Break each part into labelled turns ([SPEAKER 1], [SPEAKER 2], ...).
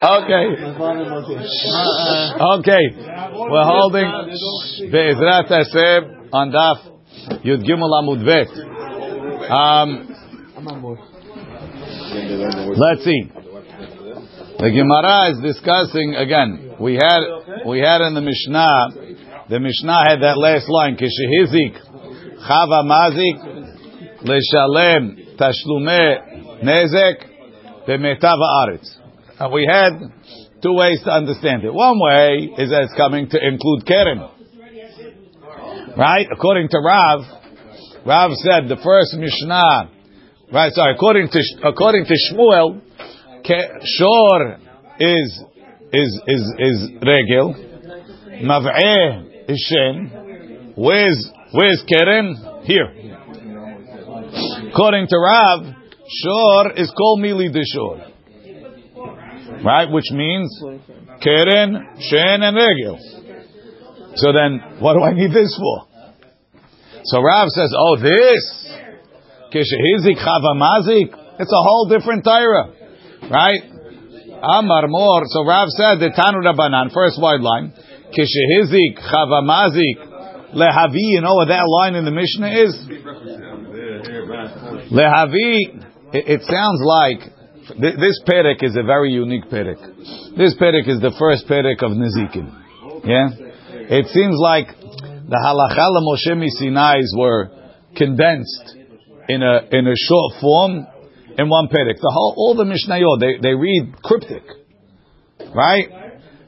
[SPEAKER 1] Okay. Okay. We're holding Be'ezrat Hashem on Daf Yud Gimel Amud Bet. Um, let's see. The Gemara is discussing again. We had we had in the Mishnah. The Mishnah had that last line. Kishehizik Chava Mazik Leshalem Tashlume Nezek Be'metav Aretz. And we had two ways to understand it. One way is that it's coming to include Keren. Right? According to Rav, Rav said the first Mishnah, right, sorry, according to, according to Shmuel, Shor is, is, is, is Regel, Mav'eh is Shen, where's, where's Keren? Here. According to Rav, Shor is called Mili Shor right? Which means keren, shen, and regel. So then, what do I need this for? So Rav says, oh, this kishehizik chavamazik. It's a whole different tyra, right? Amar mor. So Rav said the Tanu Rabbanan, first wide line, kishehizik chavamazik lehavi. You know what that line in the Mishnah is? Lehavi. It, it sounds like this perek is a very unique perek. This perek is the first perek of Nezikin. Yeah? It seems like the halacha Moshe Sinai's were condensed in a, in a short form in one perek. The whole, all the Mishnayot, they, they read cryptic. Right?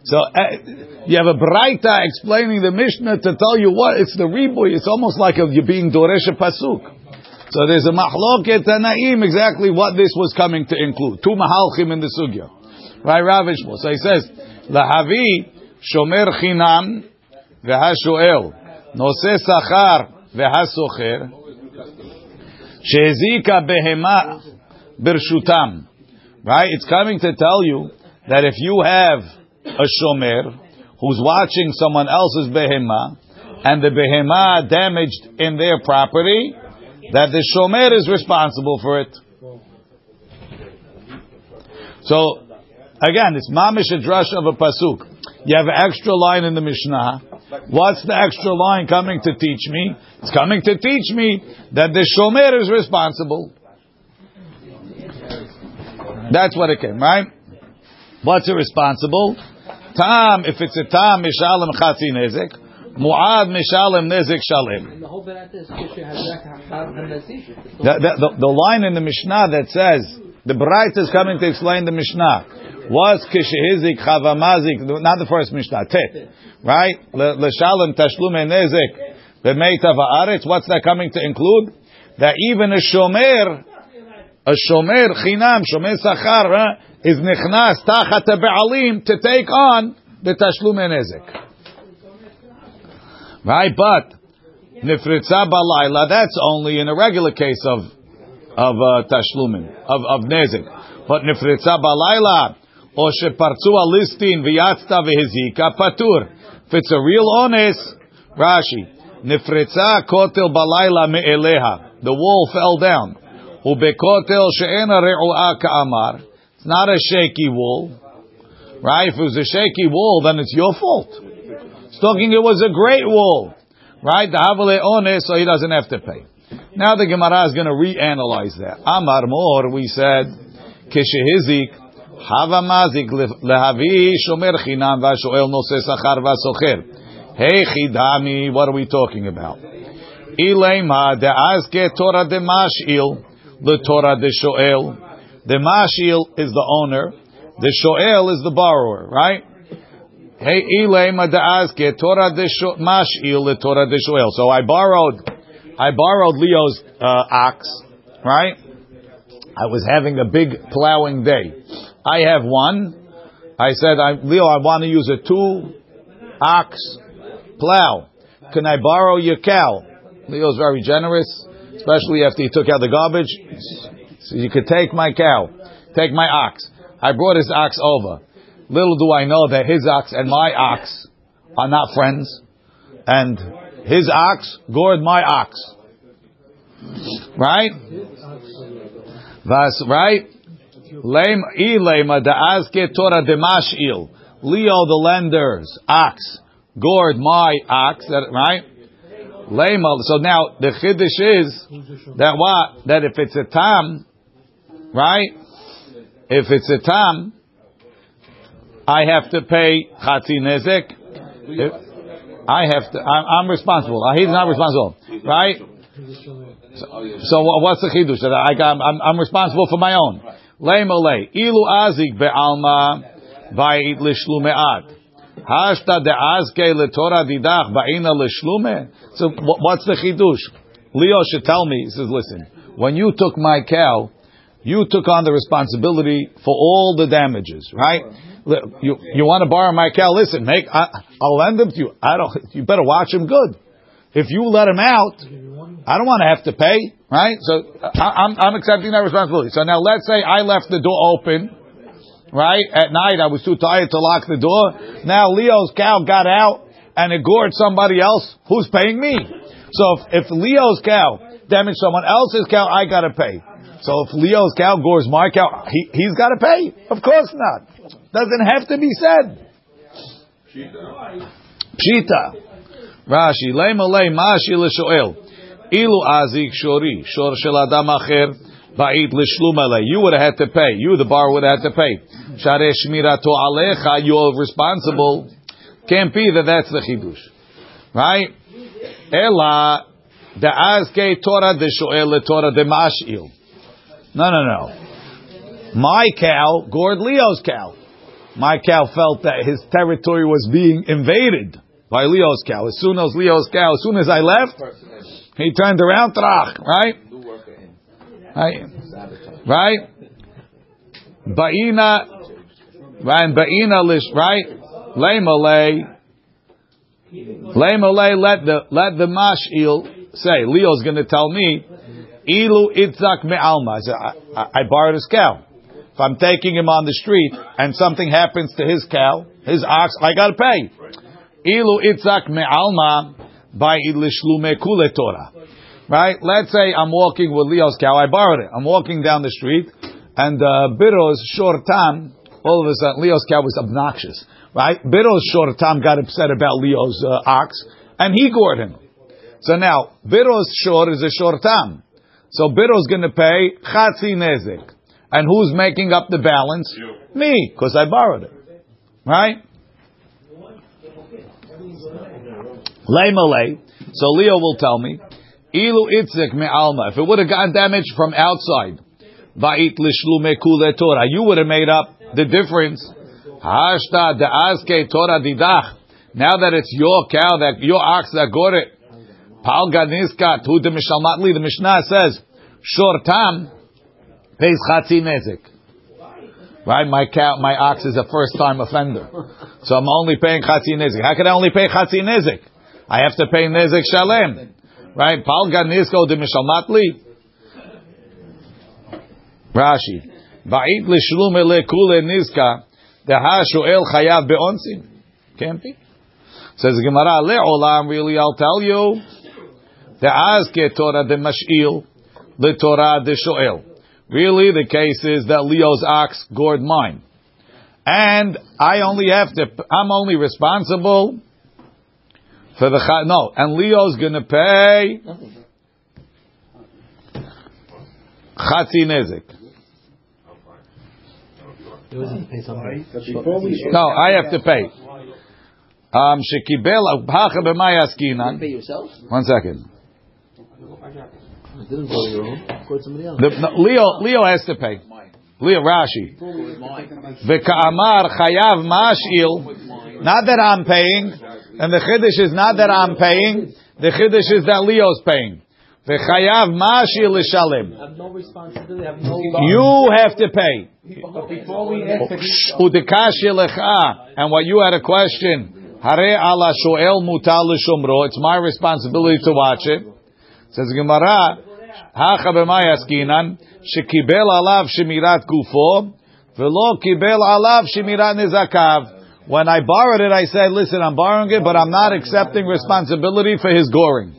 [SPEAKER 1] So, uh, you have a Braita explaining the Mishnah to tell you what, it's the riboy. It's almost like a, you're being Doresh Pasuk. So there's a mahloket tanaim exactly what this was coming to include. Two mahalchim in the sugya. Right, Rav. So he says, lahavi shomer chinam v'hashoel nose sachar v'hasocher shezika behema birshutam. Right? It's coming to tell you that if you have a shomer who's watching someone else's behema and the behema damaged in their property, that the shomer is responsible for it. So, again, it's mamish drush of a pasuk. You have an extra line in the Mishnah. What's the extra line coming to teach me? It's coming to teach me that the shomer is responsible. That's what it came, right? What's irresponsible? Tam, if it's a tam, mishalem chatzi nezek. Mu'ad mishalem nezik shalem. The, the, line in the Mishnah that says, the Braita is coming to explain the Mishnah. Was kishehizik chavamazik, not the first Mishnah, tet. Right? L'shalem tashlume nezik b'meita va'aretz. What's that coming to include? That even a shomer, a shomer chinam, shomer sachar, is nichnas tachat to take on the tashlume nezik. Right? But nifritza balayla, that's only in a regular case of of uh, tashlumin, of, of nezik. But nifritza balayla, or shepartzu alistin v'yatzta v'hizika patur. If it's a real honest, Rashi, nifritza kotel balayla me'eleha. The wall fell down. Ubekotel she'ena re'u'a ka'amar. It's not a shaky wall. Right? If it was a shaky wall, then it's your fault talking it was a great wall, right? The Havale One, so he doesn't have to pay. Now the Gemara is going to reanalyze that. Amar Mor, we said, Keshehizik, Hava Mazik, Lehavi Shomer Chinam, Vashoel Nose Sachar Vasocher. Hey Chidami, what are we talking about? Ilema de Torah de Mashil, the Torah de Shoel. The Mashil is the owner, the Shoel is the borrower, right? Hey, Ilema da'azke Torah mash'il Torah deshoel. So I borrowed, I borrowed Leo's uh, ox, right? I was having a big plowing day. I have one. I said, I, Leo, I want to use a two ox plow. Can I borrow your cow? Leo's very generous, especially after he took out the garbage. So you could take my cow, take my ox. I brought his ox over. Little do I know that his ox and my ox are not friends, and his ox gored my ox. Right? That's right. Leo the lender's ox gored my ox. Right? So now the chiddush is that what? That if it's a tam, right? If it's a tam, I have to pay chatzi nezek. I have to. I'm, I'm responsible. Uh, He's not responsible, right? So, so what's the chidush? That I got, I'm, I'm responsible for my own. Malei ilu azik be'alma va'it lishlumeat. Hashta de azke leTorah didach ba'ina lishlume. So what's the chidush? Leo should tell me. He says, listen, when you took my cow, you took on the responsibility for all the damages, right? You you want to borrow my cow? Listen, make I, will lend them to you. I don't. You better watch him good. If you let him out, I don't want to have to pay, right? So I, I'm I'm accepting that responsibility. So now let's say I left the door open, right? At night I was too tired to lock the door. Now Leo's cow got out and it gored somebody else. Who's paying me? So if, if Leo's cow damaged someone else's cow, I got to pay. So if Leo's cow gores my cow, he, he's got to pay. Of course not. Doesn't have to be said. Pshita. Rashi. Le malei mashi l'shoel. Ilu azik shori. Shor shel adam acher. Ba'it l'shlum You would have had to pay. You, the bar, would have had to pay. Share shmirato alecha. You're responsible. Can't be that that's the chidush. Right? Ela. The azke Torah de shoel le Torah de mashil. No, no, no. My cow gored Leo's cow. My cow felt that his territory was being invaded by Leo's cow. As soon as Leo's cow, as soon as I left, he turned around, trach, right? Right? Right? Ba'ina, right? Ba'ina lish, right? Lemale, Lemale, let the, let the mash'il say, Leo's gonna tell me, Ilu itzak me'alma. I, I, I borrowed his cow. If I'm taking him on the street and something happens to his cow, his ox, I gotta pay. Ilu itzak me'alma by ilishlume kule Torah. Right? Let's say I'm walking with Leo's cow. I borrowed it. I'm walking down the street, and uh, Biro's shor tam. All of a sudden, Leo's cow was obnoxious. Right? Biro's shor tam got upset about Leo's uh, ox, and he gored him. So now, Biro's short is a shor tam. So Biro's going to pay chatzi nezek. And who's making up the balance? You. Me, because I borrowed it. Right? Lay So Leo will tell me, Ilu itzik me alma. If it would have gotten damaged from outside, va'it lishlu me kule Torah, you would have made up the difference. Hashta de azke Torah didach. Now that it's your cow, that your ox that got it, Pal Ganiska, Tu de Mishalmatli, the Mishnah says, Shor Tam pays Chatzi Nezik. Right? My cow, my ox is a first time offender. So I'm only paying Chatzi Nezik. How can I only pay Chatzi Nezik? I have to pay Nezik Shalem. Right? Pal Ganiska de Mishalmatli. Rashi. Va'it l'shlum ele kule nizka, deha shoel chayav be'onsim. Can't be. Says the Gemara, le'olam, really, I'll tell you, De'azke Torah de Mash'il, the Torah de Shoel. Really, the case is that Leo's ox gored mine. And I only have to, I'm only responsible for the, no, and Leo's gonna pay Chatzi Nezik. No, I have to pay. Um, shekibel hacha b'mayaskinan.
[SPEAKER 2] Pay yourself.
[SPEAKER 1] One second.
[SPEAKER 2] Didn't go to your home. Go to somebody else.
[SPEAKER 1] The, no, Leo, Leo has to pay. Leo Rashi. V'ka'amar chayav mash'il. Not that I'm paying, and the chiddush is not that I'm paying. The chiddush is that Leo's paying. V'chayav mash'il l'shalim.
[SPEAKER 2] I have no responsibility. I have no.
[SPEAKER 1] You have to pay.
[SPEAKER 2] But before we answer,
[SPEAKER 1] Udekash lecha. And what you had a question. Hare ala shoel mutal l'shomro. It's my responsibility to watch it. Says Gemara, Hacha b'mayaskinan, shekibel alav shemirat gufo, velo kibel alav shemirat nizakav. When I borrowed it, I said, listen, I'm borrowing it, but I'm not accepting responsibility for his goring.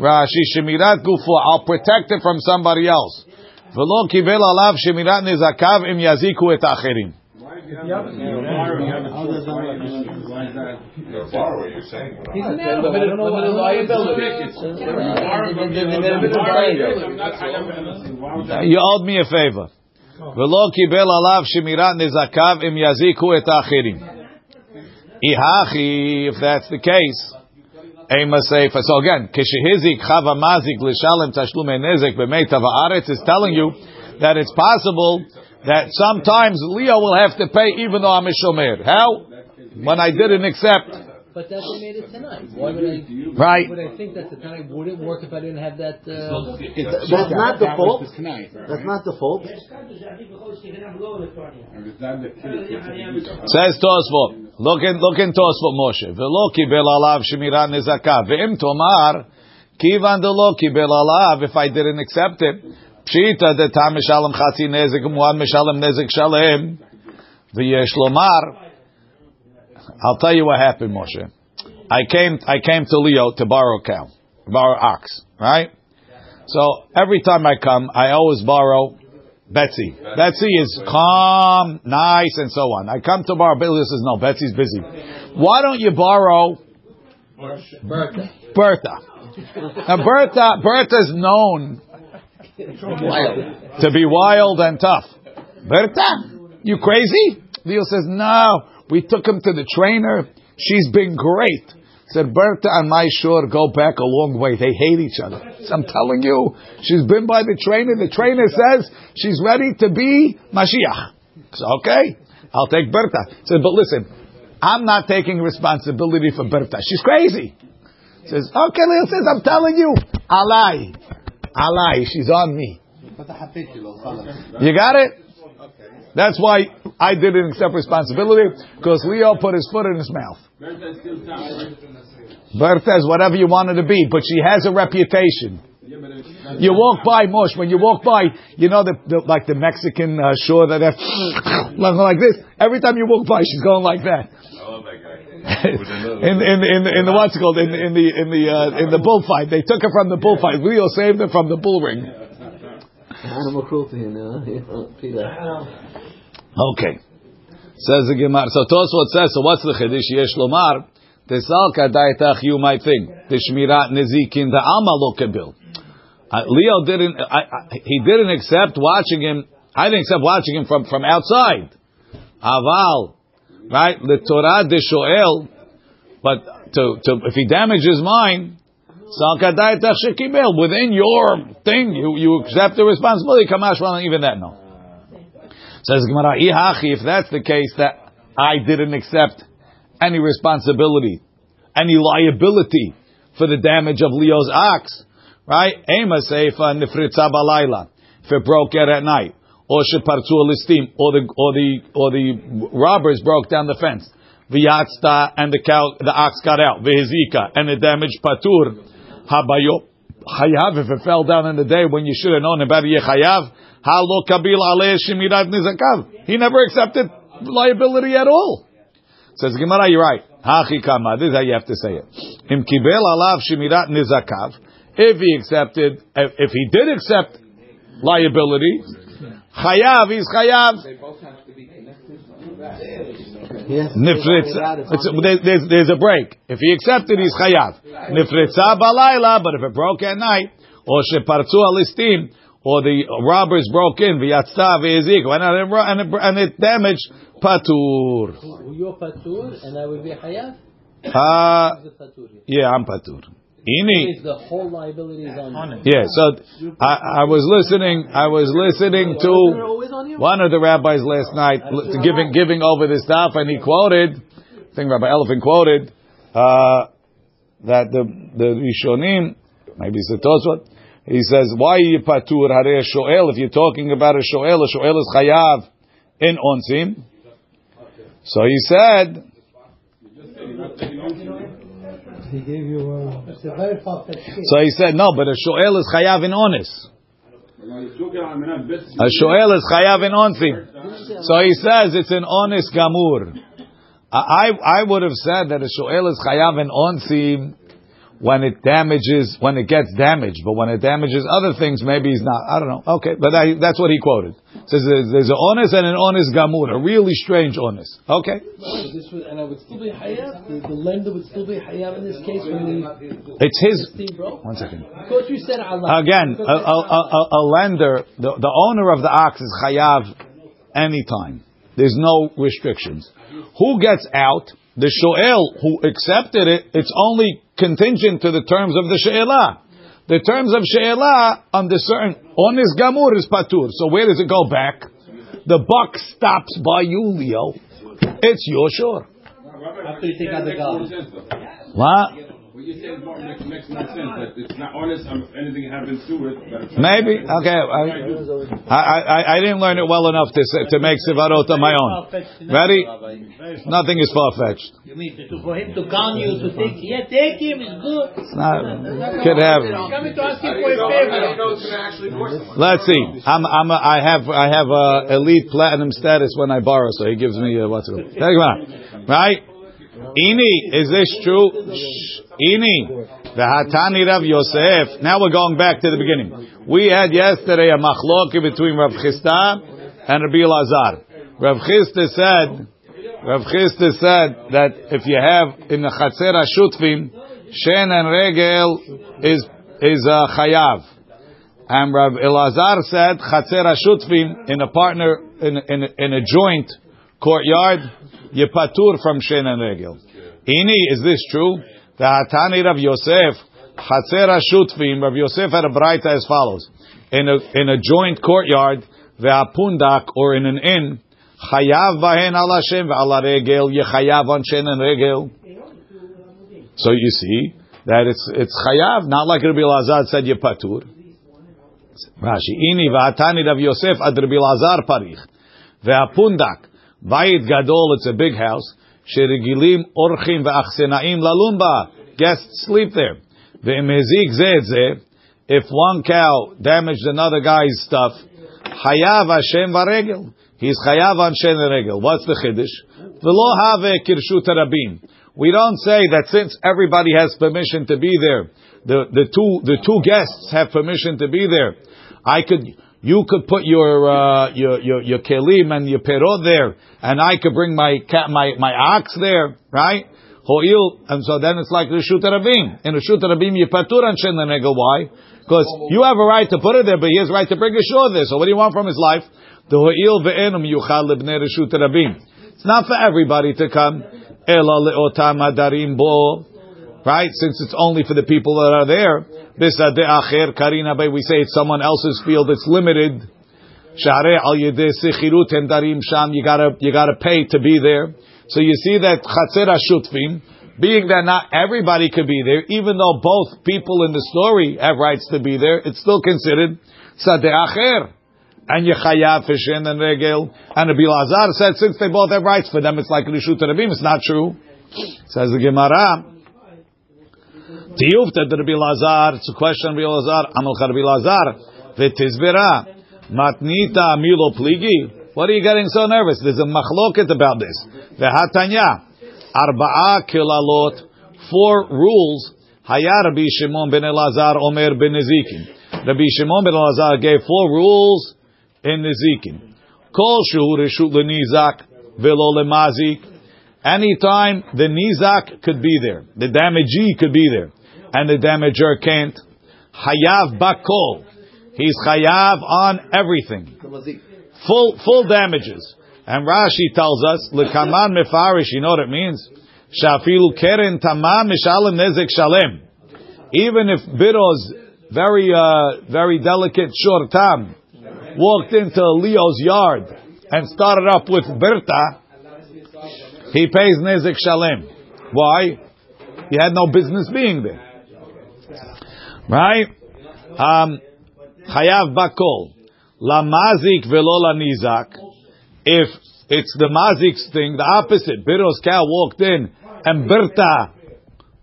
[SPEAKER 1] Rashi shemirat gufo, I'll protect it from somebody else. ולא קיבל עליו שמירת נזקיו אם יזיקו את האחרים.
[SPEAKER 2] He's an animal. I don't know what
[SPEAKER 1] You owed me a favor. ולא קיבל עליו שמירת נזקיו אם יזיקו את האחרים. Ihachi, if that's the case, Ema Seifa. So again, Kishihizik Chava Mazik Lishalem Tashlume Nezek B'meitav Haaretz is telling you that it's possible that sometimes Leo will have to pay even though I'm a Shomer. How? When I didn't accept.
[SPEAKER 2] But that's what made it tonight. Why would I?
[SPEAKER 1] Right.
[SPEAKER 2] Would I think that the tonight wouldn't work if I didn't have that? Uh,
[SPEAKER 3] That's not the fault. That's not the fault.
[SPEAKER 1] Says Tosfot. Look in, look in Tosfot Moshe. V'lo kibel alav shemirat nezakav. Ve'im tomar, kivan delo kibel alav, if I didn't accept it. Pshita de tam mishalem chatzi nezek, muad mishalem nezek shalem. V'yesh lomar. I'll tell you what happened, Moshe. I came, I came to Leo to borrow cow, borrow ox, right? So every time I come, I always borrow Betsy. Betsy is calm, nice, and so on. I come to borrow. Billy says, no, Betsy's busy. Why don't you borrow
[SPEAKER 2] Bertha.
[SPEAKER 1] Bertha? Now Bertha, Bertha's known to be wild and tough. Bertha, you crazy? Leo says, no. We took him to the trainer. She's been great. Said Bertha and my sure go back a long way. They hate each other. So I'm telling you, she's been by the trainer. The trainer says she's ready to be Mashiach. So, okay, I'll take Bertha. Said, but listen, I'm not taking responsibility for Bertha. She's crazy. Says, okay, Leo says, I'm telling you, Alai, Alai, she's on me. You got it? That's why I didn't accept responsibility because Leo put his foot in his mouth. Bertha is whatever you want her to be, but she has a reputation. You walk by Mosh when you walk by, you know the, the like the Mexican uh, shore that have like this. Every time you walk by, she's going like that. In, in, in, in the what's it called in, in the in the uh, in the bullfight, they took her from the bullfight. Leo saved her from the bull ring.
[SPEAKER 3] Animal cruelty, you know. Peter.
[SPEAKER 1] Okay. Says the Gemara. So Tosfot says, so what's the chiddush? Yesh lomar, tesal kadaitach, you might think, the shmirat nezikin, the alma lo kebil. Uh, Leo didn't, I, I, he didn't accept watching him, I didn't accept watching him from, from outside. Aval, right? The Torah de shoel, but to, to, if he damages mine, within your thing, you, you accept the responsibility, kamash, well, even that, no. Says Gemara, if that's the case, that I didn't accept any responsibility, any liability for the damage of Leo's ox, right? Ema seifa nifritza balayla, if it broke out at night, or or the or the or the robbers broke down the fence, v'yatzta and the cow, the ox got out, and it damaged patur, habayo chayav if it fell down in the day when you should have known about it, chayav. Halo kabil nizakav. He never accepted liability at all. Says Gemara, you're right. Hachi. This is how you have to say it. Im kibel alav shemirat nizakav. If he accepted, if he did accept liability, chayav, he's chayav.
[SPEAKER 3] Yes.
[SPEAKER 1] Nifritza. There's, there's a break. If he accepted, he's chayav. Nifritza balayla, but if it broke at night, or shepartzu alistim, or the robbers broke in, v'yatzta v'yezik, and it, and it, and it damaged patur.
[SPEAKER 2] You're patur, and I will be hayav.
[SPEAKER 1] Uh, yeah, I'm patur. Ini.
[SPEAKER 2] The whole liability is on him.
[SPEAKER 1] Yeah, so I, I was listening. I was listening to
[SPEAKER 3] always on you?
[SPEAKER 1] one of the rabbis last night giving giving over the stuff, and he quoted. I think Rabbi Elephant quoted uh, that the the Rishonim, maybe it's the Tosfot. He says, "Why are you patur harei shoel? If you're talking about a shoel, a shoel is chayav in onsim." So he said,
[SPEAKER 2] He gave you a. It's a very case.
[SPEAKER 1] so he said, no, but a shoel is chayav in onis. A shoel is chayav in onsim. So he says it's an honest gamur. I, I I would have said that a shoel is chayav in onsim when it damages, when it gets damaged, but when it damages other things, maybe he's not. I don't know. Okay, but that, that's what he quoted. It says there's, there's an honest and an honest gamur, a really strange honest. Okay.
[SPEAKER 2] And I would still be hayav. The, lender would still be hayav in this case
[SPEAKER 1] It's his. One second.
[SPEAKER 2] You said.
[SPEAKER 1] Again, a, a, a, a lender, the, the owner of the ox is chayav anytime. There's no restrictions. Who gets out? The shoel who accepted it. It's only contingent to the terms of the she'elah. The terms of she'elah under certain honest gamur is patur. So where does it go back? The buck stops by you, Leo. It's your shore.
[SPEAKER 2] After you take out the.
[SPEAKER 1] What?
[SPEAKER 4] What you say is more, makes, makes more sense. That it's not honest um, if anything happens to it. But
[SPEAKER 1] Maybe. Okay. I, I, I, I didn't learn it well enough to say, to make sivarot on my own. Ready? Nothing is far fetched.
[SPEAKER 5] You mean to, for him to count you to take? Yeah, take him. It's good.
[SPEAKER 1] It's not. Could have.
[SPEAKER 5] Coming to ask you for a favor.
[SPEAKER 1] Let's see. I'm, I'm a, I have I have a elite platinum status when I borrow, so he gives me a, what's it called? Take him out. Right? Ini, is this true? Ini, the Hatani Rav Yosef. Now we're going back to the beginning. We had yesterday a machloki between Rav Chisda and Rabbi Lazar. Rav Chisda said, Rav Chisda said that if you have in the Chatzer Shutfim, Shen and Regel is is a chayav. And Rav Elazar said, Chatzer Shutfim in a partner in in in a joint courtyard, Yepatur from Shen and Regel. Ini, is this true? The Hatani Rav Yosef, Chatzer Shutfim, Rav Yosef had a braita as follows: in a in a joint courtyard, ve'apundak or in an inn, chayav bahen al Hashem ve'al regel yechayav on Shen and Regel. So you see that it's it's chayav, not like Rabbi Lazar said Yepatur. Rashi, ini v'atani Rav Yosef ad Rabbi Lazar parich. Ve'apundak, vayit gadol, it's a big house. Sheregilim orchim ve'achsenaim lalumba. Guests sleep there. Ve'mezik zeh. If one cow damaged another guy's stuff, chayav Hashem varegel. He's chayav on shen. What's the chiddush? V'lo have kirshut rabim. We don't say that since everybody has permission to be there, the, the two the two guests have permission to be there. I could you could put your uh, your, your your kelim and your perot there, and I could bring my cat my my ox there, right? Ho'il, and so then it's like Rishut Rabim. In Rishut Rabim, you patur on Shen Negel. Why? Because you have a right to put it there, but he has a right to bring a shore there. So what do you want from his life? The Ho'il ve'enum yuchal libnei Rishut. It's not for everybody to come. Ela le'otam adarim bo. Right? Since it's only for the people that are there. Bisade acher karina. We say it's someone else's field. It's limited. Share al sichirut and darim sham. You gotta, you gotta pay to be there. So you see that Chatzer Shutfim, being that not everybody could be there, even though both people in the story have rights to be there, it's still considered Sadeh Acher. And Yechayav Fishin and Regel. And Rabbi Lazar said, since they both have rights for them, it's like Rishut Rabim. It's not true. Says the Gemara. Tiyufta Rabbi Lazar. It's a question Rabbi Lazar. Amal Rabbi Lazar. V'tizbera. Matnita Milo Pligi. What are you getting so nervous? There's a machloket about this. Vehatanya, arba'a kilalot, four rules. Haya Rabbi Shimon ben Elazar Omer ben Nezikin. Rabbi Shimon ben Elazar gave four rules in Nezikin. Kol shu reshut lenizak velo lemazik. Anytime the nizak could be there, the damagee could be there, and the damager can't. Hayav bakol. He's chayav on everything full full damages. And Rashi tells us, "Lekaman mefarish." You know what it means? Shafilu keren tamam mishalem nezek shalem. Even if Biro's very uh, very delicate shor tam walked into Leo's yard and started up with Berta, he pays nezek shalem. Why? He had no business being there, right? Um, Chayav bakol. La mazik velo la nizak. If it's the mazik's thing, the opposite. Biro's cow walked in and Berta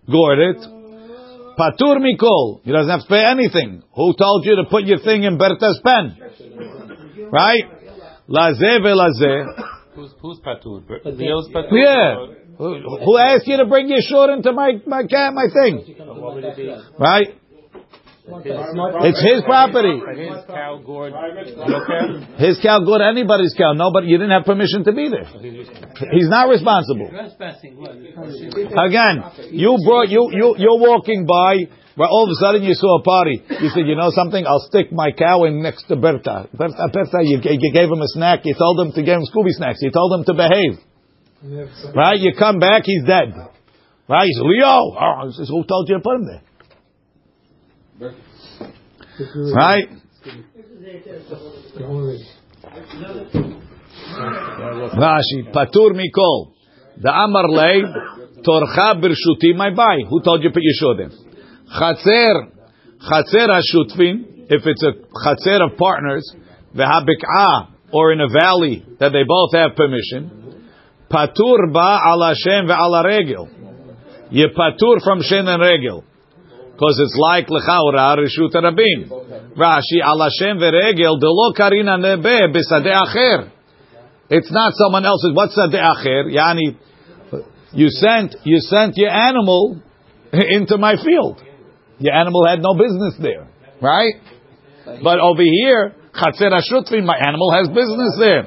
[SPEAKER 1] gored it. Patur mikol. He doesn't have to pay anything. Who told you to put your thing in Berta's pen? Right? Lazeh velazeh.
[SPEAKER 6] Who's, who's Patur? Leo's Patur?
[SPEAKER 1] Yeah. Who who asked you to bring your short into my, my cat, my thing? Right? It's his property.
[SPEAKER 6] His cow gourd.
[SPEAKER 1] His cow, good anybody's cow. Nobody, you didn't have permission to be there. He's not responsible. Again, you brought you you you're walking by. Well, all of a sudden you saw a party. You said, you know something? I'll stick my cow in next to Berta. Berta, Berta, you, you gave him a snack. You told him to give him Scooby snacks. You told him to behave. Right? You come back, he's dead. Right? He says, Leo. Oh, says, who told you to put him there? Right? Rashi, Patur Mikol. The Amar Lei, Torcha Birshuti, my buy. Who told you to put your shoe there? Chatzer, Chatzer Hashutfin, if it's a Chatzer of partners, Vehabik'ah, or in a valley that they both have permission, Patur ba ala Shen ve'ala. You patur from Shen and regel. Because it's like Lechaura Rishut Rabim. Rashi ala Shen ve'regel, de lo karina nebe b'sadeh acher. It's not someone else's. What's sadeh acher? Yani, you sent, you sent your animal into my field. Your animal had no business there, right? But over here, Chatzer Ashutfin, my animal has business there.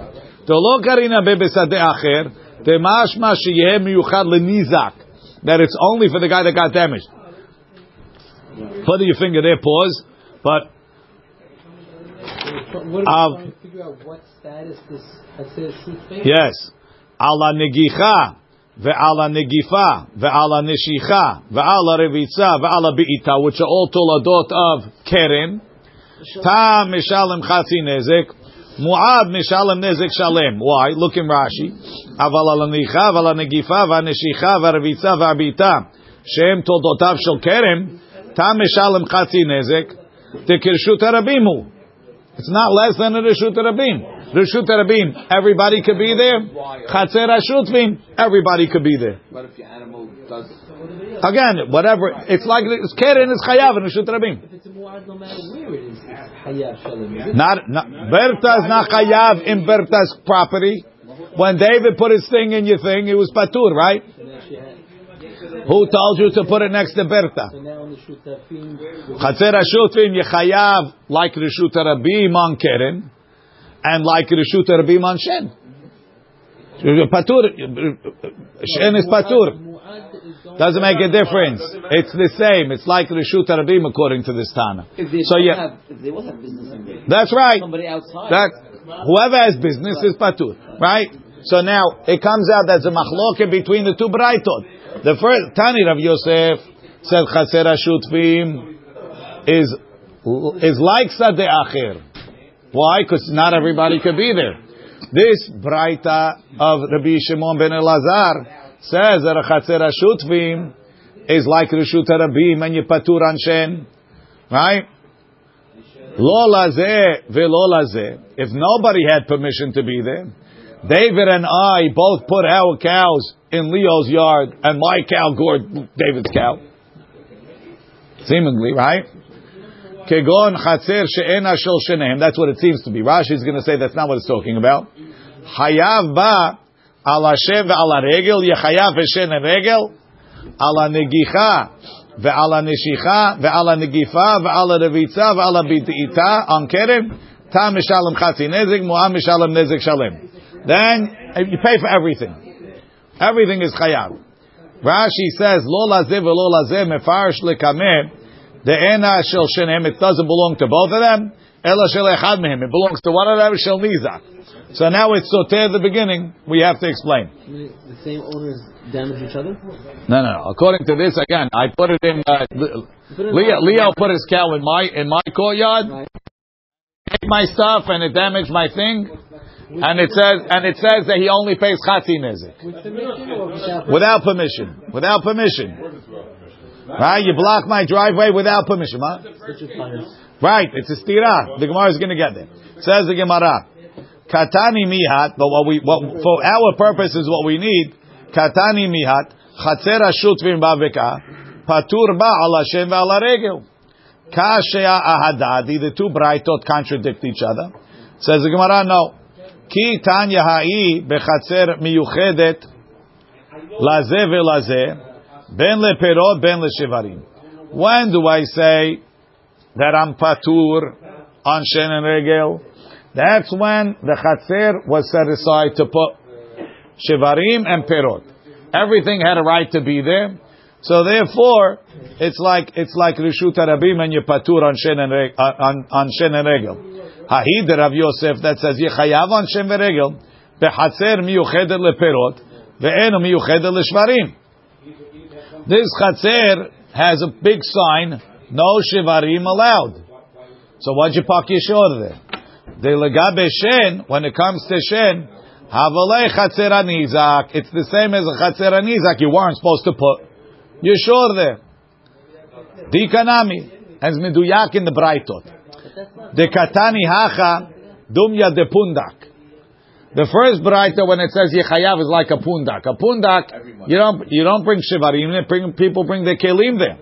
[SPEAKER 1] Dolo karina bebesade acher, temashma sheyeh miyuchad lenizak. That it's only for the guy that got damaged. Put your finger there, pause. But
[SPEAKER 2] What are we um, trying to figure out what status this Hatzir shoot thing?
[SPEAKER 1] yes, ala negicha, ve'ala negifa, ve'ala neshicha, ve'ala revitza, ve'ala be'ita, which are all toladot of keren. Tam mishalem chatzi nezek. Mu'ad mishalem nezek shalem. Why? Look in Rashi. Aval ala aval ala negifa, v'aneshicha, v'arevitza, v'abita. Shem toldotav shel keren. Tam mishalem chatzi nezek. Tekirshut harabimu. It's not less than a Rishut Rabim. Rishut Rabim, everybody could be there. Chatzer Hashutfim, everybody could be there.
[SPEAKER 3] What if your animal does?
[SPEAKER 1] Again, whatever, it's like, it's Keren, it's Chayav, and Rishut Rabim.
[SPEAKER 2] If it's a mu'ad, no matter where it is, it's shalom. Is it?
[SPEAKER 1] Not, not Berta is not chayav in Berta's property. When David put his thing in your thing, it was patur, right?
[SPEAKER 2] So now she had-
[SPEAKER 1] Who told you to put it next to Berta?
[SPEAKER 2] So now on the
[SPEAKER 1] Chatzer Hashutfim yechayav like Rishut Rabim on Keren, and like Rishut Rabim on Shen. Patur, Shen is patur.
[SPEAKER 2] mu'ad is going
[SPEAKER 1] Doesn't make a difference. It's the same. It's like Rishut Rabim according to this Tana. So yeah,
[SPEAKER 3] have, they will have business
[SPEAKER 1] that's right.
[SPEAKER 3] somebody outside.
[SPEAKER 1] That whoever has business is patur, right? So now it comes out that's a machloke between the two braitot. The first Tani Rav Yosef said chatzer hashutfim is is like sadeh acher. Why? Because not everybody could be there. This braita of Rabbi Shimon ben Elazar says that a chatzer hashutfim is like reshut rabim and you patur anshen, right? Lo lazeh velo lazeh. If nobody had permission to be there, David and I both put our cows in Leo's yard, and my cow gored David's cow. Seemingly, right? Kegon chatzer she'ena shel. That's what it seems to be. Rashi is going to say that's not what it's talking about. Hayav ba ala shev ala regel yechayav v'shen regel ala negicha ve'ala neshicha ve'ala negifa ve'ala revitza ve'ala bid'ita on keren tam mishalem chatzi nezik mu'am mishalem nezik shalem. Then you pay for everything. Everything is chayav. Rashi says lo lazeh ve'lo lazeh mefarish lekameh de'ena shel shenem. It doesn't belong to both of them. Ela shel echad mehem. It belongs to one of them. Shel nizak. So now it's soter at the beginning. We have to explain.
[SPEAKER 2] the same owners damage each other.
[SPEAKER 1] No, no, no. According to this, again, I put it in. Uh, Leo, Leo put his cow in my in my courtyard.
[SPEAKER 2] Right.
[SPEAKER 1] Take my stuff and it damaged my thing. And it says and it says that he only pays chatzi nezik
[SPEAKER 2] With without
[SPEAKER 1] permission. Without permission. Right? You block my driveway without permission. Huh? Right, it's a stira. The Gemara is going to get there. Says the Gemara, katani mihat. But what we, what, for our purposes, what we need, katani mihat, chatzer hashutfim baveka, patur ba ala shen ala regel. Kashea ahadadi. The two braitot contradict each other. Says the Gemara, no. When do I say that I'm patur on shen and regel? That's when the chatzer was set aside to put shivarim and perot. Everything had a right to be there. So therefore, it's like it's like rishut rabim and you patur on shen and reg, uh, on on shen and regel. Hahid Rav Yosef that says yechayav on shen and regel bechatzer miyuchedet leperot ve'enu miyuchedet leshvarim. This chatzer has a big sign, no shivarim allowed. So why'd you park your shore there? The legabe shen, when it comes to shen, havalei chatzer anizak. It's the same as a chatzer anizak. You weren't supposed to put your shore there. Dikanami, as meduyak in the braitot. The katani hacha dumya de pundak. The first braita when it says yechayav is like a pundak. A pundak, you don't you don't bring shivarim. Bring, people bring the kelim there.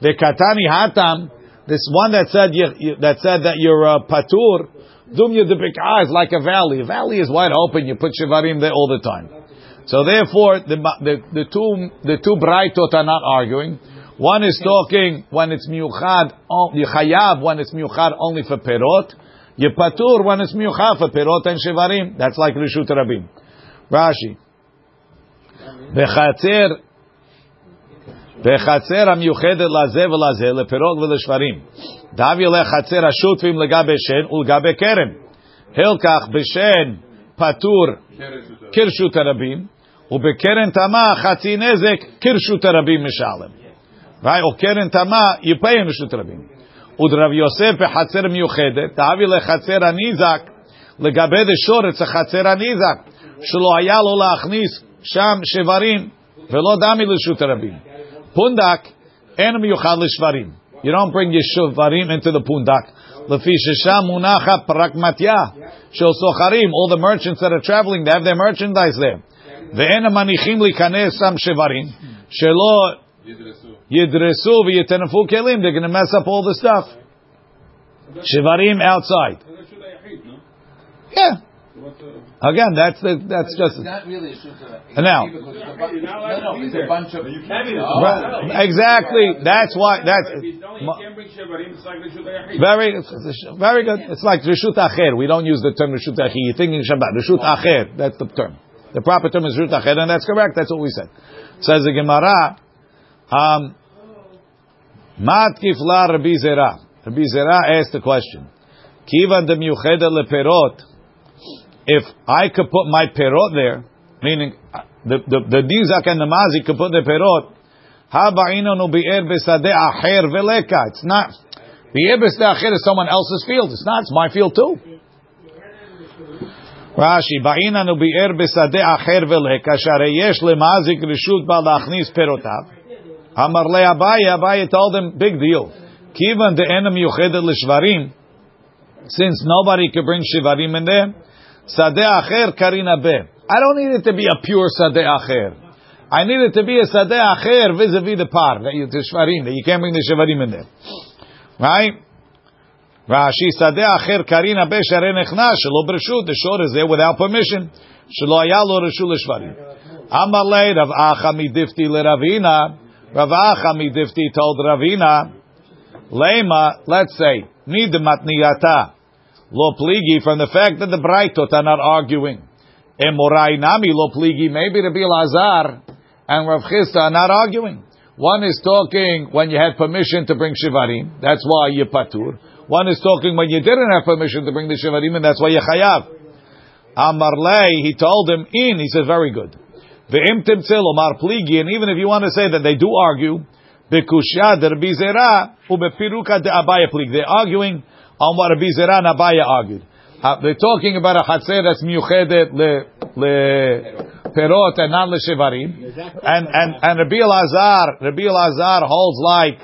[SPEAKER 1] The katani hatam, this one that said that said that you're a patur, dumya de is like a valley. A valley is wide open. You put shivarim there all the time. So therefore, the the, the two the two braitot are not arguing. One is talking when it's miuchad, you chayav when it's miuchad only for perot. You patur when it's miuchad for perot and shivarim. That's like Rishut Rabim. Rashi. Bechatzir. Bechatzir amyuchedet lazev lazev perot veleshvarim. Davi lechatzir ashutvim legabe shen ulgabe keren. Hilkach beshen patur kirsu Rabim. ubekerent תמה חצי נזק kirsu הרבים meshalem או קרן תמה יפיים רשות הרבים. ודרב יוסף בחצר מיוחדת, דאבי לחצר הניזק, לגבי דשורץ החצר הניזק, שלא היה לו להכניס שם שברים, ולא דמי לרשות הרבים. Pundak, en miyuchad l'shvarim. You don't bring your shvarim into the pundak. Lefi shesham munacha prakmatya. Shel socharim, all the merchants that are traveling, they have their merchandise there. Ve'en manichim likanes sam shvarim. Shelo yidresu v'yitenefu kelim. They're going to mess up all the stuff. Shivarim outside. Yeah. Again, that's the, that's just
[SPEAKER 3] not really a shulchan.
[SPEAKER 1] now.
[SPEAKER 3] No, no, it's a bunch of. Oh.
[SPEAKER 1] Right, exactly. That's why. That's very, very good. It's like rishut acher. We don't use the term rishut acher. You're thinking Shabbat. Rishut acher. That's the term. The proper term is rishut acher, and that's correct. That's what we said. Says the Gemara. Um, Mat kifla Rabbi Zera. Rabbi Zera asked the question. Kiva de miucheda leperot if I could put my perot there, meaning uh, the the, the dizak and the mazi could put the perot, haba'inonu bi'er besadeh acher veleka. It's not bi'er besadeh acher is someone else's field. It's not. It's my field too. Rashi, ba'inanu bi'er besadeh acher veleka, share yesh lemazik rishut ba lachnis perotav. Amar le Abaye, Abaye told him, big deal. Kivan the enemy yuchedet l'shvarim, since nobody could bring shivarim in there, Sadeh acher karina be. I don't need it to be a pure sadeh acher. I need it to be a sadeh acher vis-a-vis the par, that the shvarim, that you can't bring the shvarim in there. Right? Rashi sadeh acher karina be share nechna shelo breshut. The shore is there without permission. Shelo haya lo reshut l'shvarim. Amar lei Rav Acha midifti leRavina. Rav Acha midifti told Ravina, Lema, let's say, nid matniyata lo pligi from the fact that the Braitot are not arguing. Emorai nami lo pligi, maybe Rabbi Lazar and Rav Chisda are not arguing. One is talking when you had permission to bring shivarim, that's why you patur. One is talking when you didn't have permission to bring the shivarim, and that's why you chayav. Amar lei, he told him in, he said very good. Ve'im timtzil omar pligi, and even if you want to say that they do argue, bekushya derbi zera ubepiruka de pligi. They're arguing on what Rabbi Zera and Abaya argued. They're talking about a chatzir that's miyuchedet le, le perot and not le shivarim. And, and, and Rabbi Elazar, Rabbi Elazar holds like,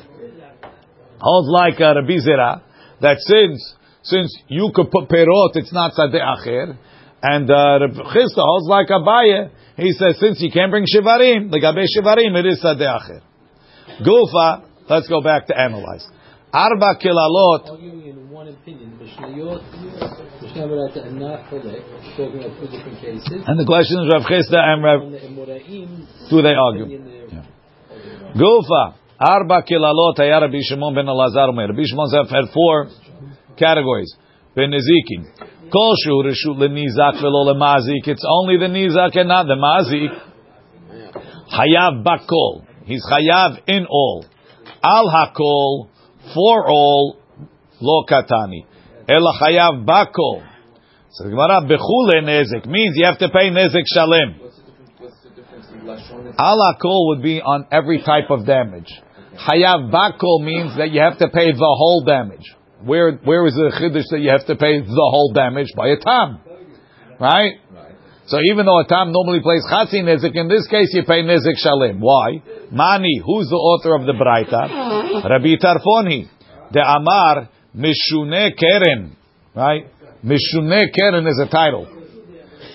[SPEAKER 1] holds like uh, Rabbi Zera, that since, since you could put perot, it's not sadeh acher. And uh, Rabbi Chisda holds like Abaya, he says, since you can't bring shivarim, the gabe shivarim, it is sadeh acher. Gufa, let's go back to analyze. Arba kilalot.
[SPEAKER 2] Arguing in one opinion, Mishnayot, Mishnah Berata, and not Cholek, talking about two different cases.
[SPEAKER 1] And the question is Rav Chisda and Rav,
[SPEAKER 2] On the Emoraim,
[SPEAKER 1] do they argue?
[SPEAKER 2] in the-
[SPEAKER 1] Yeah. Gufa, Arba kilalot haya Rabbi Shimon ben Elazar omer. Rabbi Shimon had four categories. Ben Nezikin. Kol shu reshut lenizak velo lemazik. It's only the nizak and not the mazik. Hayav bakol. He's hayav in all. Al hakol, for all, lo katani. Ela hayav bakol. So the Gemara, bechule nezek, means you have to pay nezek shalem. Al hakol would be on every type of damage. Hayav bakol means that you have to pay the whole damage. Where, where is the chiddush that you have to pay the whole damage? By a tam. Right? So even though a tam normally plays chatzi nezik, in this case you pay nezik shalim. Why? Mani, who's the author of the Braita? Rabbi Tarfoni. The Amar Mishune Keren. Right? Mishune Keren is a title.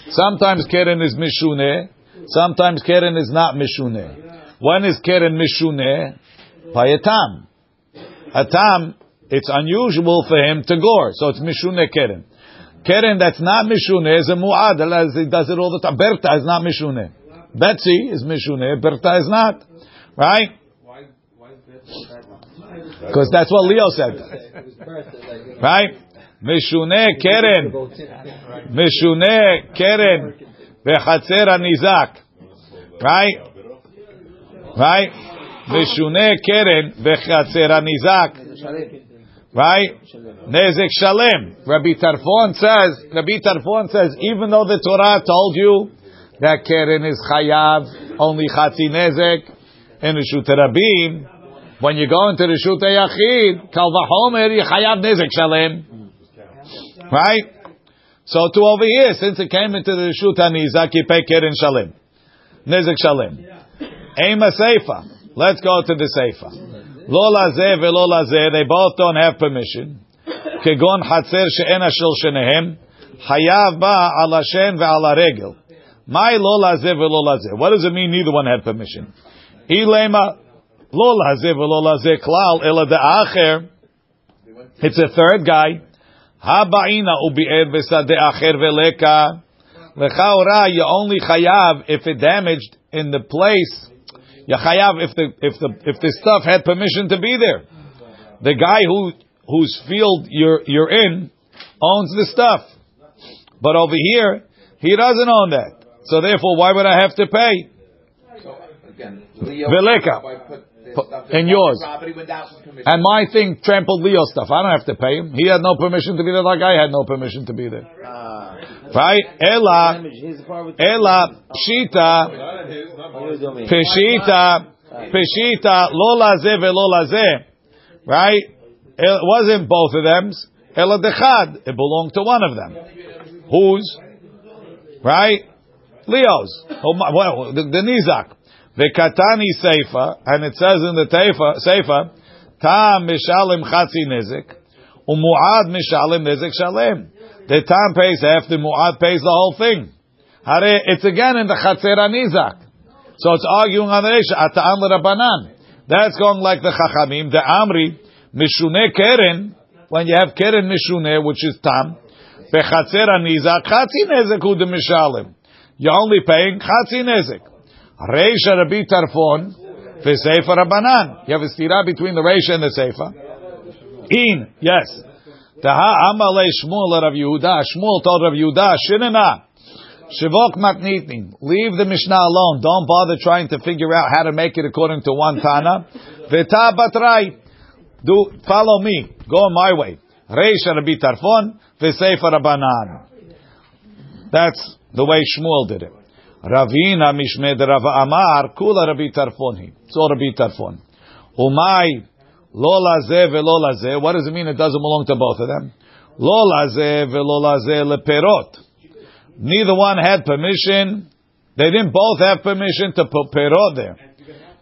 [SPEAKER 1] Sometimes Keren is Mishune. Sometimes Keren is not Mishune. When is Keren Mishune? By a tam. A tam, it's unusual for him to gore. So it's Mishune Keren. Keren that's not Mishune is a Mu'ad. He does it all the time. Berta is not Mishune. Betsy is Mishune. Berta is not. Right? Because that's what Leo said. Right? Mishune Keren. Mishune Keren. Vechatzer Nizak. Right? Right? Mishune Keren. Vechatzer Nizak. Right? Nezek Shalem. Rabbi Tarfon says, Rabbi Tarfon says, even though the Torah told you that Keren is Chayav, only Chatzi Nezek, in Rishut Rabim, when you go into Rishut Yachid, Kal Vahomer, you Chayav Nezek Shalem. Right? So to over here, since it came into the Rishut HaNizak, you pay Keren Shalem. Nezek Shalem. Ema Seifa. Let's go to the Seifa. Lo lazeh velo lazeh, they both don't have permission. כגון חצר שאין השל שניהם, חייב בה על השן ועל הרגל. מהי לא לזה ולא לזה? What does it mean neither one had permission? אילמה, לא לזה ולא לזה כלל, אלא דאחר, it's a third guy, הבעינה וביער בשדה אחר ולקה, לכאורה you only חייב if it damaged in the place Yachayav if the if the if the stuff had permission to be there. The guy who whose field you're you're in owns the stuff. But over here, he doesn't own that. So therefore, why would I have to pay?
[SPEAKER 3] So again,
[SPEAKER 1] Veleka. In yours. And my thing trampled Leo's stuff. I don't have to pay him. He had no permission to be there. That guy had no permission to be there. Right? Ella, Ella, Pshita, Peshita, Peshita, lo laze velo laze. Right? It wasn't both of them. Ella dechad. It belonged to one of them. Whose? Right? Leo's. Oh, well, the, the Nizak. Vekatani Seifa, and it says in the teifa, Seifa, Tam mishalim chatzi nezik, umuad mishalim nezik shalem. The Tam pays half, the muad pays the whole thing. Hare, it's again in the chatzer nizak. So it's arguing on the Resha, ata'am l'rabanan. That's going like the chachamim, the amri, mishune keren, when you have keren mishune, which is tam, bechatzer nizak, chatzi nezik hu de mishalim. You're only paying chatzi nezik. Reisha Rabbi Tarfon, Seifa Rabbanan. You have a stira between the Reisha and the Seifa. In, yes. Taha Amalei Shmuel Rav Yehuda. Shmuel told Rav Yehuda, Shinana. Shivok matnitning. Leave the Mishnah alone. Don't bother trying to figure out how to make it according to one Tana. Veta batrai. Do, follow me. Go my way. Reisha Rabbi Tarfon, Seifa Rabbanan. That's the way Shmuel did it. Ravina mishmed Rav Amar kula Rabbi Tarfon. So Rabbi Tarfon. Umay lo lazeh velo lazeh. What does it mean? It doesn't belong to both of them. Lo lazeh velo lazeh leperot. Neither one had permission. They didn't both have permission to put perot there.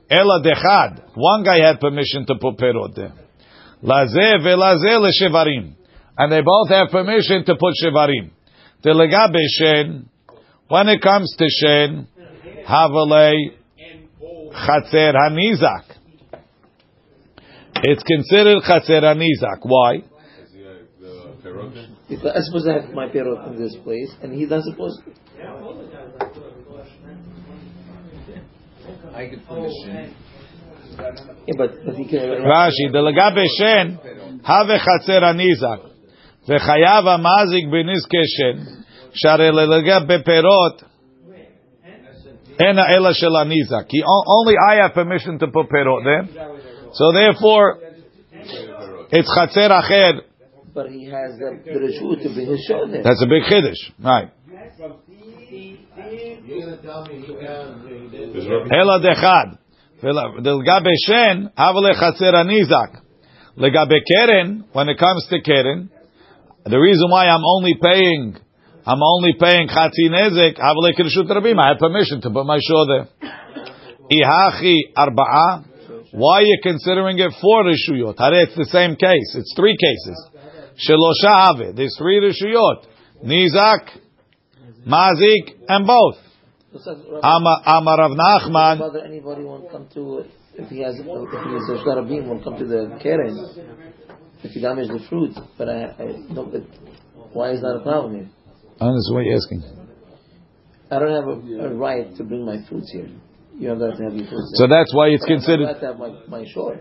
[SPEAKER 1] Ela dechad. One guy had permission to put perot there. Lazeh velazeh leshevarim. And they both have permission to put shevarim. Telegabe shen. When it comes to Shin, Havalei, Chatzer Hanizak. It's considered Chatzer Hanizak. Why?
[SPEAKER 6] I suppose I have my perot in this place, and he doesn't suppose.
[SPEAKER 3] I could put
[SPEAKER 6] shin. But.
[SPEAKER 1] Rashi, the legabe shin, have chatzer anizak, v'chayav amazik b'nizke shin. שהרי לגבי פירות, אין אלא של הניזק. He- Only I have permission to put פירות there. So therefore, it's חצר אחר.
[SPEAKER 6] But he has the, the reshut to bring his shoulder.
[SPEAKER 1] That's a big chiddush. Right. אלא דחד. ולגבי שן, הווה לחצר הניזק. לגבי קרן, when it comes to קרן, the reason why I'm only paying, I'm only paying Chatzi Nezek, I have permission to put my shore there. Ihachi Arba'a. Why are you considering it four Rishuyot? It's the same case. It's three cases. Shelosha Have. There's three Rishuyot. Nizak, Mazik, and both. Amar Amar Rav Nachman.
[SPEAKER 6] Whether anybody won't come to, if he has, if he has Rabim, won't come to the Keren. If he damaged the fruit. But I, I no, but why is that a problem here?
[SPEAKER 1] I don't know what you're asking.
[SPEAKER 6] I don't have a, a right to bring my fruits here. You have the right to have your fruits.
[SPEAKER 1] So that's why it's considered.
[SPEAKER 6] I have to have my, my shore.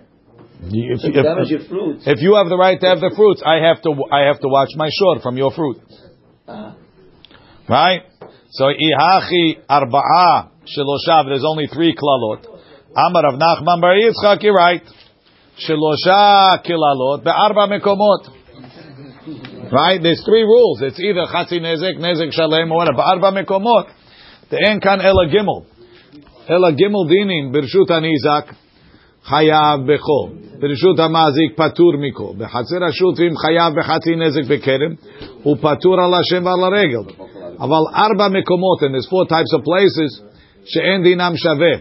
[SPEAKER 1] You- If,
[SPEAKER 6] if you damage
[SPEAKER 1] if,
[SPEAKER 6] your fruits,
[SPEAKER 1] if you have the right to have the fruits, I have to I have to watch my shore from your fruit,
[SPEAKER 6] uh,
[SPEAKER 1] right? So ihachi arba'a sheloshav. There's only three klalot. Amar Rav Nachman Bar Yitzchak. You're right. Shelosha kilalot be'arba mekomot. Right? There's three rules. It's either chatzi nezek, nezek shalem, or whatever. Be'arba mekomot. The en kan ela gimel. Ela gimel dinim birshut anizak. חייב בכל. ברשות המאזיק פטור מכל. בחצר השוטרים חייב בחצי נזק בכרם, הוא פטור על השם ועל הרגל. אבל ארבע מקומות, and there's four types of places, שאין דינם שווה.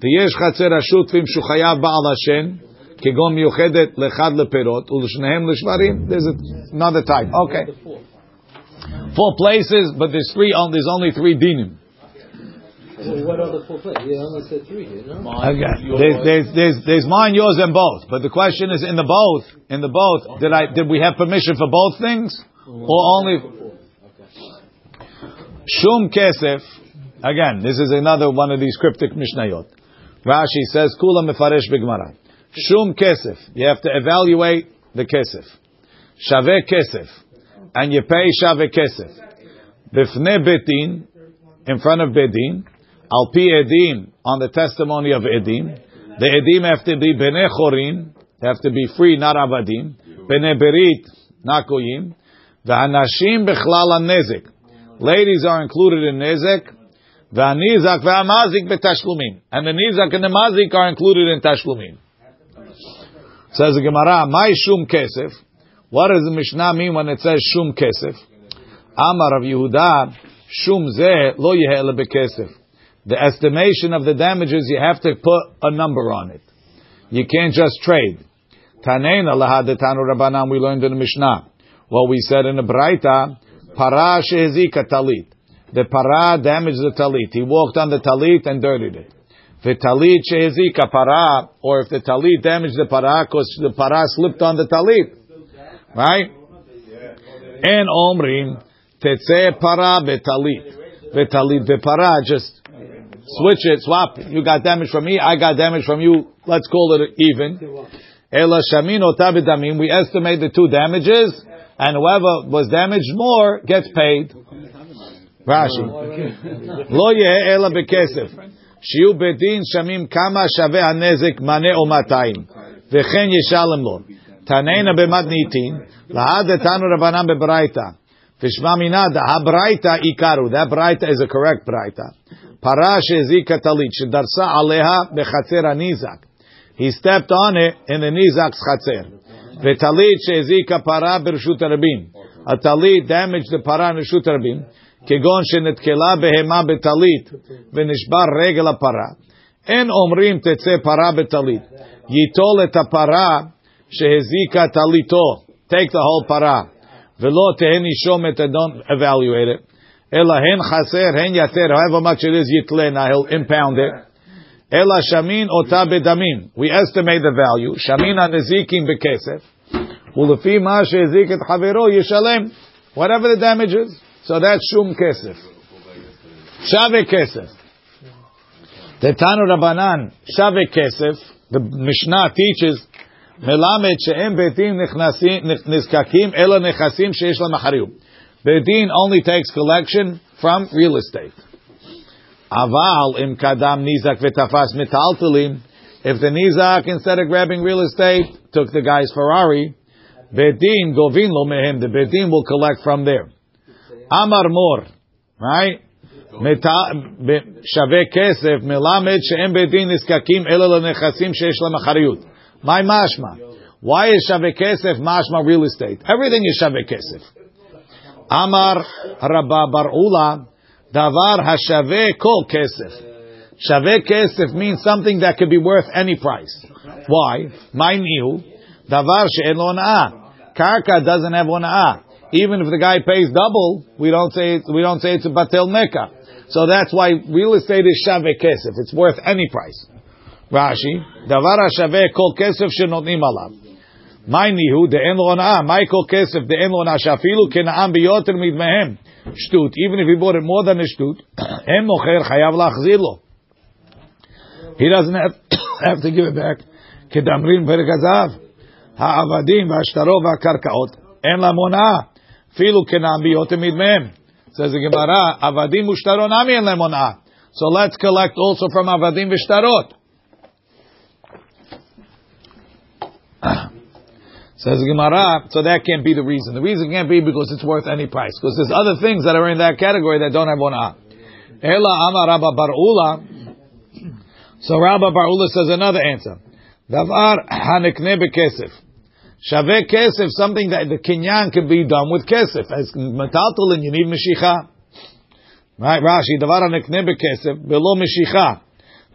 [SPEAKER 1] ויש חצר השוטרים שהוא חייב בעל השם, כגון מיוחדת לאחד לפירות, ולשניהם לשברים. There's another type. Okay. Four places, but there's three, on- there's only three dinim.
[SPEAKER 2] So what other four places? Yeah, I only said three here, no?
[SPEAKER 1] Okay. There's, there's, there's, there's mine, yours, and both. But the question is, in the both, in the both, did I, did we have permission for both things, or only? Shum kesef. Again, this is another one of these cryptic mishnayot. Rashi says, "Kula mefaresh b'gemara." Shum kesef. You have to evaluate the kesef. Shave kesef, and you pay shave kesef. Bifne betin, in front of bedin, al pi edim, on the testimony of edim. The edim have to be bene chorin, they have to be free, not avadim. Bene berit, not goyim. V'hanashim bechlal nezek. Ladies are included in nezek. V'hanizak v'hamazik betashlumin. And the nizak and the mazik are included in tashlumin. Says the Gemara, my shum kesef. What does the Mishnah mean when it says shum kesef? Amar of Yehuda, shum zeh lo bekesef. The estimation of the damages, you have to put a number on it. You can't just trade. Taneina lahadetanu rabbanan, we learned in the Mishnah. What we said in the Braita, para shehezika talit. The para damaged the talit. He walked on the talit and dirtied it. V'talit shehezika para, or if the talit damaged the para, because the para slipped on the talit. Right? And omrim, tetze para betalit. Betalit bepara, just switch it, swap. You got damage from me, I got damage from you. Let's call it even. Ela shamin otabidamim. We estimate the two damages, and whoever was damaged more gets paid. Rashi. Lo yeh ela bekesef. Shiu bedin shamim kama shave hanezek mane o matayim. V'chen yishalem lo. Taneina b'madnitin. Lahad etanu rabanan bebraita. V'shma minada. Ha-braita ikaru. That braita is a correct braita. Para shezika talit. Shedarsa aleha bechatzer hanizak. He stepped on it in the chatzer. V'talit shezika para b'rshut rabim. A talit damaged the in rshut rabim. כגון שנתקלה בהמה בטלית ונשבר רגל הפרה, אין אומרים תצא פרה בטלית. ייטול את הפרה שהזיקה טליתו, take the whole פרה, ולא תהא נישומת, don't evaluate it, אלא הן חסר, הן יתר, however much it is יתלנה, he'll impound it. אלא שמין אותה בדמים, we estimate the value, שמין הנזיקים בכסף, ולפי מה שהזיק את חברו ישלם, whatever the damage is. So that's shum kesef. Shave kesef. The Tanu Rabbanan, shave kesef. the Mishnah teaches, מלמד שאין ביתים נכנסים- נזקקים אלא נכסים שיש להם אחריות. Bedin only takes collection from real estate. Aval im kadam nizak v'tafas metaltalim. If the nizak, instead of grabbing real estate, took the guy's Ferrari, Bedin govin lo mehem. The Bedin will collect from there. Amar mor, right? שווה כסף מלמד שאין בית דין נזקקים אלא לנכסים שיש להם אחריות. מה משמע? Why is שווה כסף משמע real estate? Everything is שווה כסף. אמר רבא בר אולה, דבר השווה כל כסף. שווה כסף means something that could be worth any price. Why? מה ניהו? דבר שאין לו הונאה. קרקע doesn't have הונאה. Even if the guy pays double, we don't say we don't say it's a batel mecca. So that's why real estate is shave kesef. It's worth any price. Rashi, davar shave kol kesef shenotnim alav. My nihu de'en lo onah. My kol kesef de'en lo onah. Shafilu kena'am biyoter midmehem. Shtut. Even if he bought it more than a shtut, em mocher chayav lachzir lo. He doesn't have, have to give it back. כדאמרים פרק הזהב, העבדים והשטרות והקרקעות, אין להם הונאה, Filu kenambi yotemid mehem. Says the Gemara, avadim ushtaron ami en lemona. So let's collect also from avadim v'shtarot. Says the Gemara, so that can't be the reason. The reason can't be because it's worth any price. Because there's other things that are in that category that don't have ona. Ela ama Rabba Bar'ula. So Rabba Bar'ula says another answer. Davar hanekne bekesef. Shave kesef, something that the kinyan can be done with kesef. As metaltalin, you need meshicha. Right, Rashi, davar hanikne bekesef, below meshicha.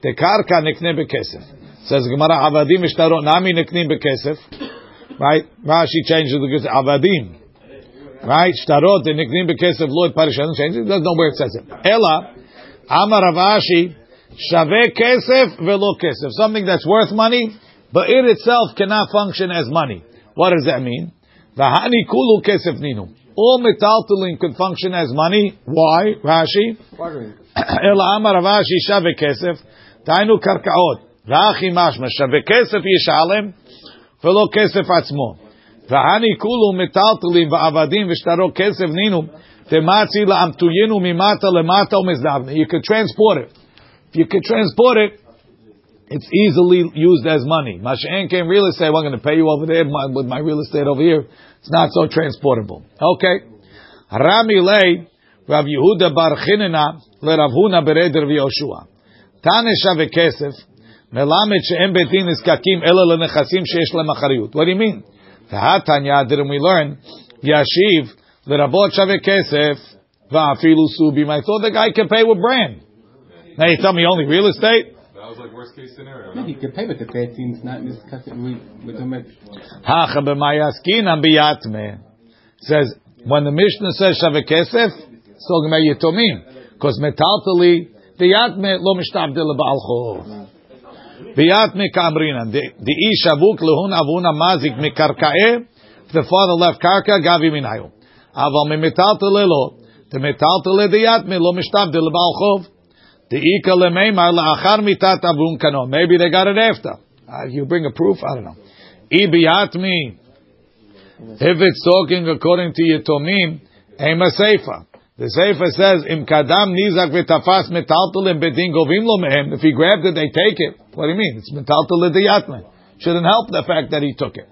[SPEAKER 1] The karka nikne bekesef. Says Gemara, avadim ishtarot nami nikne bekesef. Right, Rashi changes the avadim. Right, shtarot, the nikne bekesef, Lord Parish, doesn't change it, doesn't know where it says it. Ella, Amar Rav Ashi, Shave kesef velo kesef. Something that's worth money, but it itself cannot function as money. What does that mean? V'hani kulu kesef ninu. All metaltalin could function as money. Why? Rashi. Ela amar Rav Ashi shave kesef. Tainu karkaot. Rachi mashma. Shave kesef yishalem. Velo kesef atzmo. V'hani kulu metaltalin v'avadim v'shtaro kesef ninu. Tematzi la'amtuyinu mimata lemata u'mizdavne. You could transport it. If you could transport it, it's easily used as money. Masha'en came real estate, well, I'm going to pay you over there my, with my real estate over here. It's not so transportable. Okay. Rami Rav Yehuda bar le Rav Huna melamed she'em betin ela lenechasim. What do you mean? Tanya, didn't we learn? Yashiv, le Rabot shave kesef, va'afilu subim. I thought the guy can pay with brand. Now you tell me only real estate?
[SPEAKER 4] That was like worst case scenario.
[SPEAKER 7] No, he can pay with the 13. It's not discussing. We, we don't make.
[SPEAKER 1] Hacha b'mayaskinam biyatme. Says, when the Mishnah says shaveh kesef, it's talking about yitomim. Because metaltali, biyatme lo mishtabdil ba'al chov. Biyatme kamrinan. The ish avuk lehun avuna mazik mikarka'eh. If the father left karka, gavi minayu. Aval me metaltali lo. The metaltali diyatme lo mishtabdil ba'al chov. Maybe they got it after. Uh, you bring a proof? I don't know. Ibiyatmi. If it's talking according to Yetomim, Ema Seifa. The Seifa says, Im kadam nizak v'tafas metaltalim bedin govim lo mehem. If he grabbed it, they take it. What do you mean? It's metaltal diyatme. Shouldn't help the fact that he took it.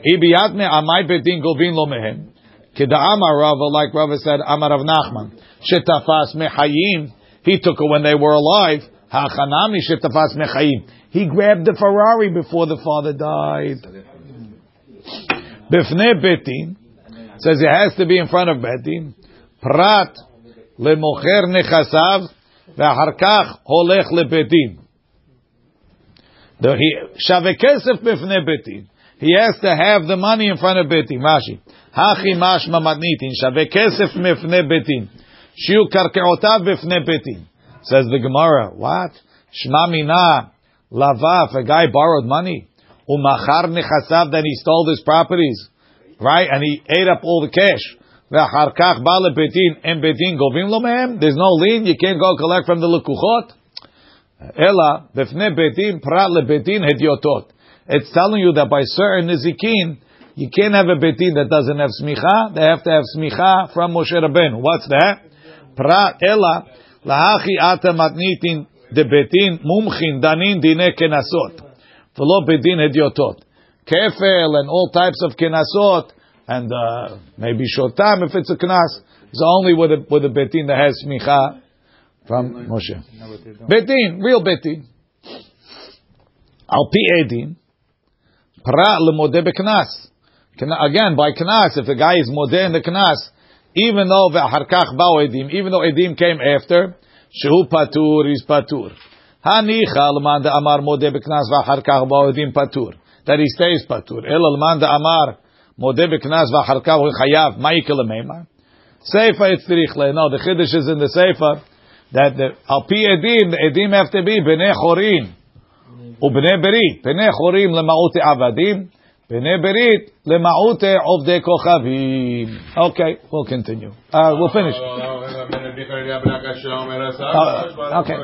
[SPEAKER 1] Ibiyatme amai bedin govim lo mehem. Kida amar Rava, like Rava said, Amar Rav Nachman. Shetafas mechayim. He took it when they were alive. He grabbed the Ferrari before the father died. Bifne betin says it has to be in front of betin. Prat lemocher nechasav ve'achar kach holech lebetin. The shave kesef bifne betin. He has to have the money in front of betin. Rashi. Hachi mashma matnitin shave kesef mifne betin. Shiu karkeotav bifne betin. Says the Gemara. What? Shma mina lavaf. A guy borrowed money. Umachar nechasav, then he stole his properties, right? And he ate up all the cash. Kach bale betin en betin govim lo mehem. There's no lien. You can't go collect from the. Ela befne betin prat lebetin hediotot. It's telling you that by certain nizikin, you can't have a betin that doesn't have smicha. They have to have smicha from Moshe Rabbeinu. What's that? Prat ela lahachi ata matnitin de betin mumchin danin dine kenasot. V'lo bedin hediotot. Kefel and all types of kenasot and uh, maybe shotam if it's a knas. It's only with a with a betin that has smicha from Moshe. Betin, real betin. Al pi edin, pra lemodeh beknas. Again, by knas, if the guy is modeh in the knas, even though ve'harkach ba'u edim, even though edim came after, shehu patur is patur. Hanicha l'man amar modeh beknas ve'harkach ba'u edim patur. That he stays patur. Ela l'man amar modeh beknas ve'harkach hu chayav ma'ikil meimar. Seifa it's tirichle. No, the chiddush is in the seifa that the al pi edim, the edim have to be bnei chorim ubnei berit. Bnei chorim lema'ute avadim, Berit lemaute kochavim. Okay, we'll continue. Uh, we'll finish. Uh, okay.